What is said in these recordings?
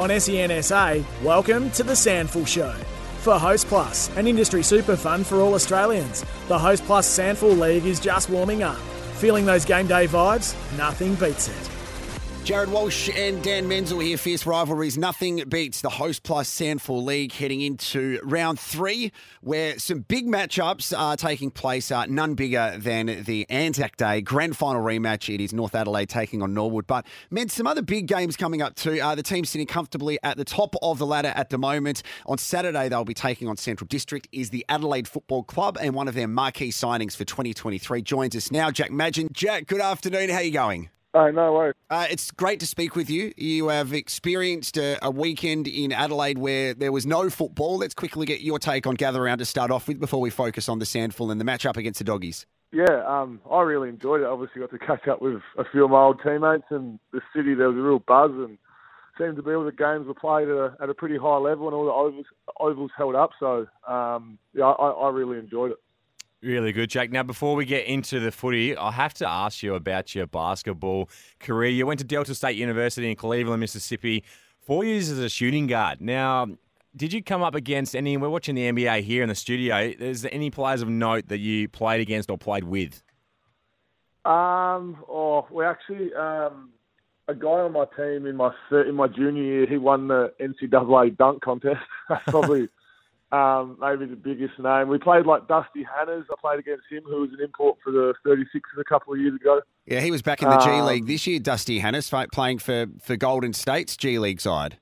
On SEN SA, welcome to the SANFL Show. For Host Plus, an industry super fund for all Australians, the Host Plus SANFL League is just warming up. Feeling those game day vibes? Nothing beats it. Jarrod Walsh and Dan Menzel here. Fierce rivalries. Nothing beats the Host Plus SANFL League heading into round three, where some big matchups are taking place. Uh, none bigger than the Anzac Day grand final rematch. It is North Adelaide taking on Norwood. But, men, some other big games coming up too. Uh, the team sitting comfortably at the top of the ladder at the moment. On Saturday, they'll be taking on Central District, is the Adelaide Football Club, and one of their marquee signings for 2023 joins us now, Jack Madgen. Jack, good afternoon. How are you going? Oh, no worries. Uh, it's great to speak with you. You have experienced a, a, weekend in Adelaide where there was no football. Let's quickly get your take on gather round to start off with before we focus on the SANFL and the match up against the Doggies. Yeah, um, I really enjoyed it. Obviously, got to catch up with a few of my old teammates, and the city there was a real buzz, and seemed to be all the games were played at a, at a pretty high level, and all the ovals, ovals held up. So, um, yeah, I, I really enjoyed it. Really good, Jack. Now, before we get into the footy, I have to ask you about your basketball career. You went to Delta State University in Cleveland, Mississippi, four years as a shooting guard. Now, did you come up against any? We're watching the NBA here in the studio. Is there any players of note that you played against or played with? Um, oh, we actually um, a guy on my team in my in my junior year. He won the NCAA dunk contest. Probably um, maybe the biggest name. We played like Dusty Hannahs. I played against him, who was an import for the 36ers a couple of years ago. Yeah, he was back in the G um, League this year, Dusty Hannahs, playing for, for Golden State's G League side.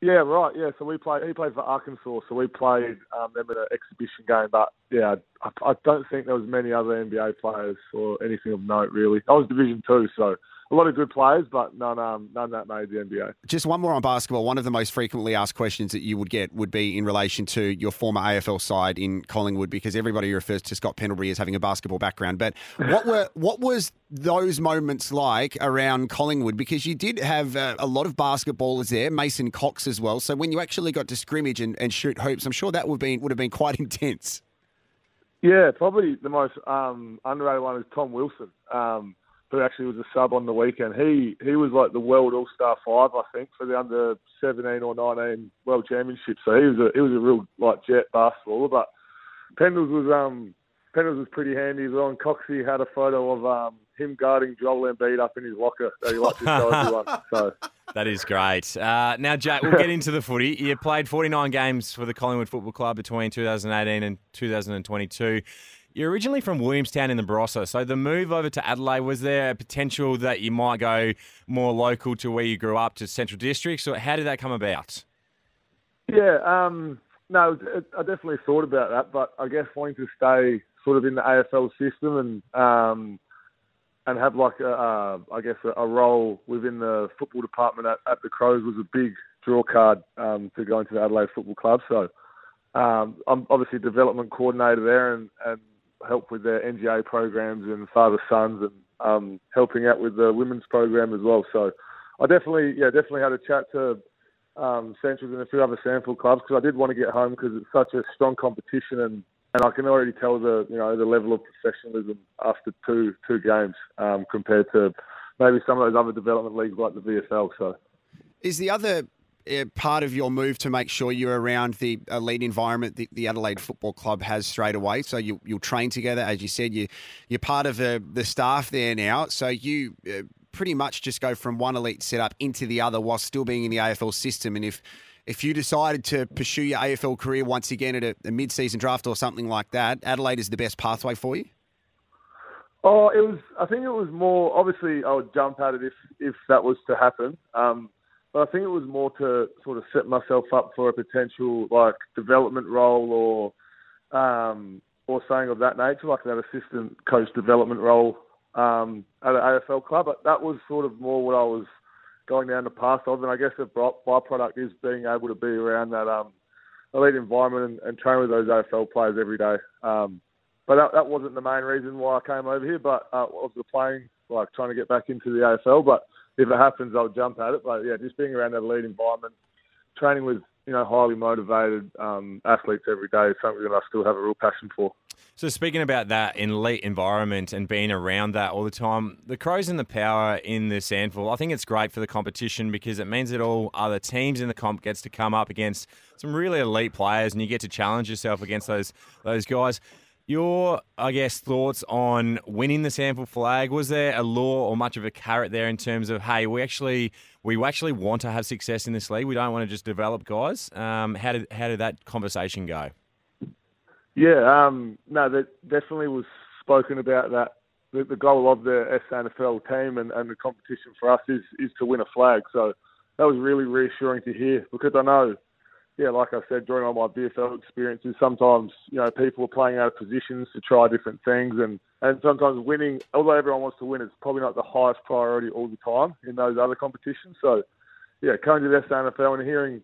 Yeah, right. Yeah, so we played. He played for Arkansas, so we played um, them in an exhibition game. But yeah, I, I don't think there was many other NBA players or anything of note really. I was Division Two, so a lot of good players, but none um, none that made the NBA. Just one more on basketball. One of the most frequently asked questions that you would get would be in relation to your former AFL side in Collingwood, because everybody refers to Scott Pendlebury as having a basketball background. But what were what was those moments like around Collingwood? Because you did have uh, a lot of basketballers there, Mason Cox as well. So when you actually got to scrimmage and, and shoot hoops, I'm sure that would be would have been quite intense. Yeah, probably the most um, underrated one is Tom Wilson. Um, who actually was a sub on the weekend. He he was like the world all star five, I think, for the under seventeen or nineteen world championship. So he was a he was a real like jet basketballer. But Pendles was um Pendles was pretty handy as well. And Coxie had a photo of um him guarding Joel Embiid up in his locker that he liked to show everyone. So that is great. Uh, now, Jack, we'll get into the footy. You played 49 games for the Collingwood Football Club between 2018 and 2022. You're originally from Williamstown in the Barossa, so the move over to Adelaide was there a potential that you might go more local to where you grew up to Central District? So how did that come about? Yeah, um, no, I definitely thought about that, but I guess wanting to stay sort of in the AFL system and um, and have like a, I guess a, a, role within the football department at, at the Crows was a big draw card um, to go into the Adelaide Football Club. So um, I'm obviously development coordinator there, and, and help with their NGA programs and father sons and um, helping out with the women's program as well. So I definitely, yeah, definitely had a chat to um, Centrals and a few other SANFL clubs because I did want to get home because it's such a strong competition and, and I can already tell the you know the level of professionalism after two two games um, compared to maybe some of those other development leagues like the VFL. So is the other part of your move to make sure you're around the elite environment that the Adelaide Football Club has straight away. So you, you'll train together, as you said. You you're part of the the staff there now. So you uh, pretty much just go from one elite setup into the other while still being in the AFL system. And if if you decided to pursue your AFL career once again at a, a mid-season draft or something like that, Adelaide is the best pathway for you. Oh, it was. I think it was more. Obviously, I would jump at it if if that was to happen. Um, but I think it was more to sort of set myself up for a potential like development role or um, or something of that nature, like that assistant coach development role um, at an AFL club. But that was sort of more what I was going down the path of, and I guess the byproduct is being able to be around that um, elite environment and, and train with those AFL players every day. Um, but that, that wasn't the main reason why I came over here. But uh, was the playing, like trying to get back into the AFL. But if it happens, I'll jump at it. But yeah, just being around that elite environment, training with you know highly motivated um, athletes every day is something that I still have a real passion for. So speaking about that in elite environment and being around that all the time, the Crows and the power in the SANFL, I think it's great for the competition because it means that all other teams in the comp gets to come up against some really elite players and you get to challenge yourself against those those guys. Your, I guess, thoughts on winning the SANFL flag? Was there a law or much of a carrot there in terms of, hey, we actually we actually want to have success in this league. We don't want to just develop guys. Um, how did how did that conversation go? Yeah, um, no, that definitely was spoken about that. The, the goal of the SANFL team and, and the competition for us is, is to win a flag. So that was really reassuring to hear because I know, yeah, like I said, during all my VFL experiences, sometimes, you know, people are playing out of positions to try different things and, and sometimes winning, although everyone wants to win, it's probably not the highest priority all the time in those other competitions. So, yeah, coming to the SANFL and hearing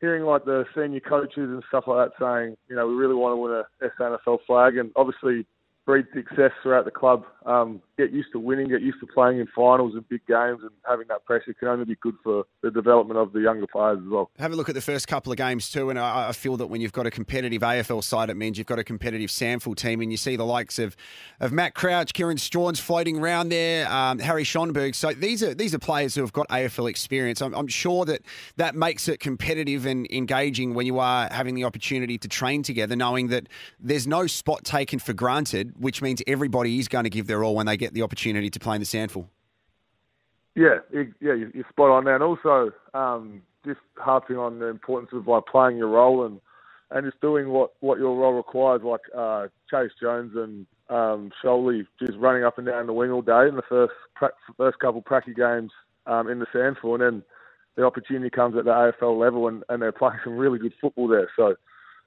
hearing like the senior coaches and stuff like that saying, you know, we really want to win a SANFL flag, and obviously breed success throughout the club. Um, get used to winning, get used to playing in finals and big games, and having that pressure can only be good for the development of the younger players as well. Have a look at the first couple of games too, and I, I feel that when you've got a competitive AFL side, it means you've got a competitive SANFL team, and you see the likes of, of Matt Crouch, Kieran Strachan's floating around there, um, Harry Schoenberg. So these are these are players who have got AFL experience. I'm, I'm sure that that makes it competitive and engaging when you are having the opportunity to train together, knowing that there's no spot taken for granted which means everybody is going to give their all when they get the opportunity to play in the SANFL. Yeah, yeah, you're spot on there. And also, um, just harping on the importance of like playing your role and and just doing what, what your role requires, like uh, Chayce Jones and um, Sholey just running up and down the wing all day in the first first couple pracky games um, in the SANFL, and then the opportunity comes at the AFL level, and, and they're playing some really good football there. So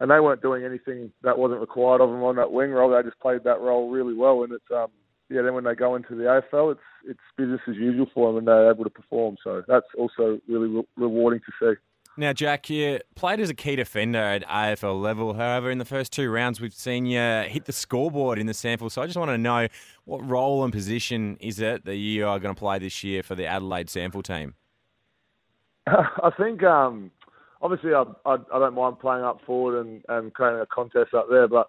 and they weren't doing anything that wasn't required of them on that wing role. They just played that role really well, and it's um, yeah. Then when they go into the AFL, it's it's business as usual for them, and they're able to perform. So that's also really re- rewarding to see. Now, Jack, you played as a key defender at AFL level. However, in the first two rounds, we've seen you hit the scoreboard in the SANFL. So I just want to know what role and position is it that you are going to play this year for the Adelaide SANFL team? I think um, obviously I, I, I don't mind playing up forward and, and creating a contest up there, but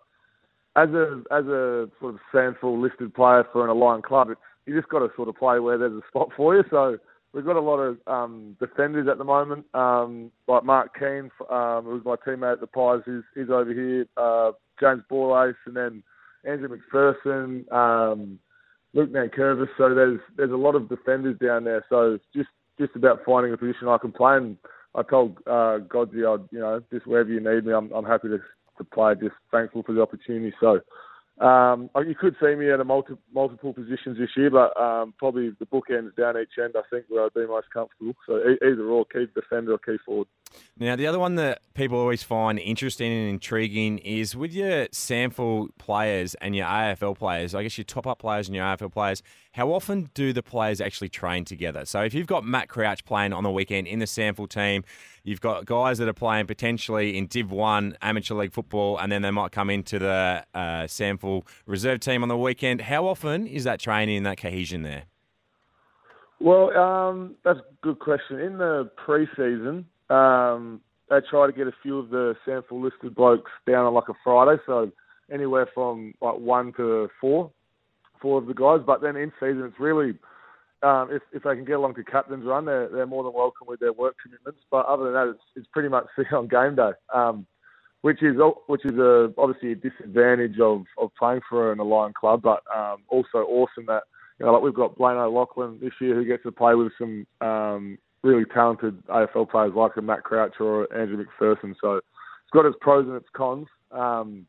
as a as a sort of SANFL listed player for an aligned club, you just got to sort of play where there's a spot for you. So we've got a lot of um, defenders at the moment, um, like Mark Keane, um, who's my teammate at the Pies, he's, he's over here, uh, James Borlase, and then Andrew McPherson, um, Luke Nankervis. So there's there's a lot of defenders down there. So it's just just about finding a position I can play. And I told uh, Godsey, I'd, you know, just wherever you need me, I'm, I'm happy to, to play. Just thankful for the opportunity. So um, you could see me at a multi, multiple positions this year, but um, probably the bookends down each end. I think where I'd be most comfortable. So either or, key defender or key forward. Now, the other one that people always find interesting and intriguing is with your SANFL players and your AFL players, I guess your top up players and your AFL players, how often do the players actually train together? So if you've got Matt Crouch playing on the weekend in the SANFL team, you've got guys that are playing potentially in Div 1 amateur league football, and then they might come into the uh, SANFL reserve team on the weekend. How often is that training and that cohesion there? Well, um, that's a good question. In the pre-season, um, they try to get a few of the SANFL listed blokes down on like a Friday, so anywhere from like one to four, four of the guys. But then in season, it's really um, if if they can get along to captain's run, they're they're more than welcome with their work commitments. But other than that, it's it's pretty much see on game day, um, which is which is a, obviously a disadvantage of of playing for an aligned club, but um, also awesome that you know like we've got Blayne O'Loughlin this year who gets to play with some um, really talented AFL players like a Matt Crouch or Andrew McPherson. So it's got its pros and its cons. Um,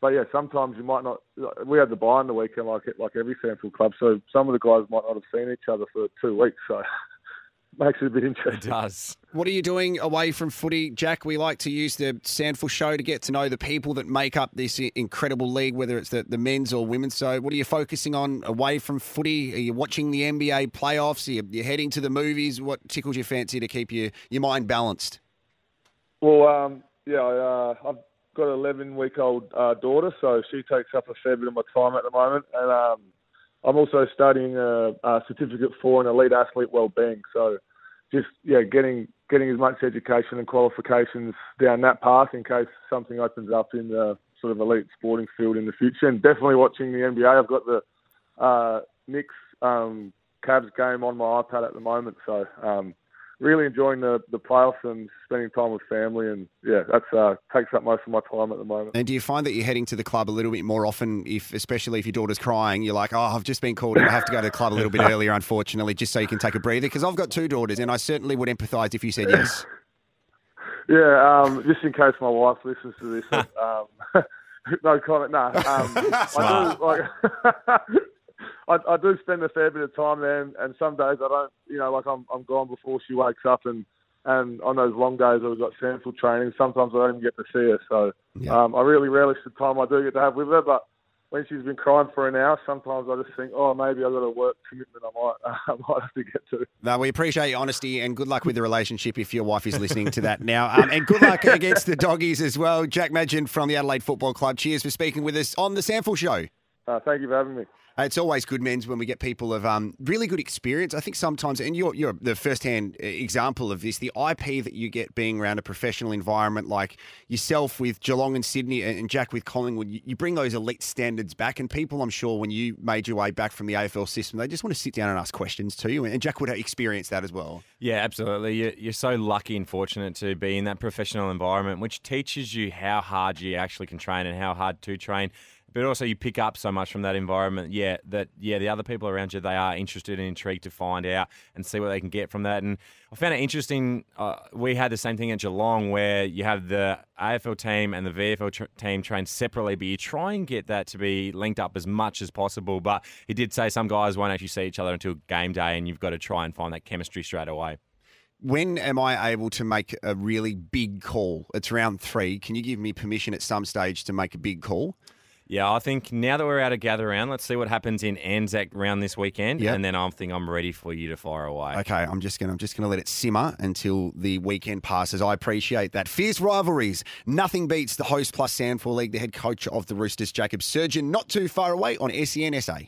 but yeah, sometimes you might not. We had the bye on the weekend, like like every SANFL club. So some of the guys might not have seen each other for two weeks. So makes it a bit interesting. It does. What are you doing away from footy, Jack? We like to use the SANFL show to get to know the people that make up this incredible league, whether it's the, the men's or women's. So, what are you focusing on away from footy? Are you watching the NBA playoffs? Are you, you heading to the movies? What tickles your fancy to keep your, your mind balanced? Well, um, yeah, uh, I've got an 11 week old uh, daughter, so she takes up a fair bit of my time at the moment. And um, I'm also studying a, a certificate for an elite athlete well-being. So just yeah, getting getting as much education and qualifications down that path in case something opens up in the sort of elite sporting field in the future, and definitely watching the NBA. I've got the uh, Knicks um, Cavs game on my iPad at the moment, so um, really enjoying the the playoffs and spending time with family, and yeah, that's uh, takes up most of my time at the moment. And do you find that you're heading to the club a little bit more often, if especially if your daughter's crying? You're like, oh, I've just been called. I have to go to the club a little bit earlier, unfortunately, just so you can take a breather. Because I've got two daughters, and I certainly would empathise if you said yes. Yeah, um, just in case my wife listens to this. um, no comment. No, um, I do like. I, I do spend a fair bit of time there, and, and some days I don't. You know, like I'm I'm gone before she wakes up, and and on those long days I've got SANFL training. Sometimes I don't even get to see her, so Yeah. um, I really relish the time I do get to have with her. But when she's been crying for an hour, sometimes I just think, oh, maybe I've got a work commitment I might I might have to get to. No, we appreciate your honesty and good luck with the relationship if your wife is listening to that now. Um, and good luck against the doggies as well. Jack Madgen from the Adelaide Football Club. Cheers for speaking with us on the SANFL Show. Uh, thank you for having me. It's always good, Menz, when we get people of um, really good experience. I think sometimes, and you're, you're the first-hand uh, example of this, the IP that you get being around a professional environment like yourself with Geelong and Sydney and Jack with Collingwood, you, you bring those elite standards back. And people, I'm sure, when you made your way back from the AFL system, they just want to sit down and ask questions to you. And Jack would experience that as well. Yeah, absolutely. You're so lucky and fortunate to be in that professional environment, which teaches you how hard you actually can train and how hard to train. But also, you pick up so much from that environment. Yeah, that yeah, the other people around you they are interested and intrigued to find out and see what they can get from that. And I found it interesting. Uh, we had the same thing at Geelong, where you have the AFL team and the VFL tr- team train separately, but you try and get that to be linked up as much as possible. But he did say some guys won't actually see each other until game day, and you've got to try and find that chemistry straight away. When am I able to make a really big call? It's round three. Can you give me permission at some stage to make a big call? Yeah, I think now that we're out of gather round, let's see what happens in Anzac round this weekend, Yep. and then I think I'm ready for you to fire away. Okay, I'm just gonna I'm just gonna let it simmer until the weekend passes. I appreciate that. Fierce rivalries. Nothing beats the host plus SANFL League. The head coach of the Roosters, Jacob Surjan, not too far away on E SEN SA.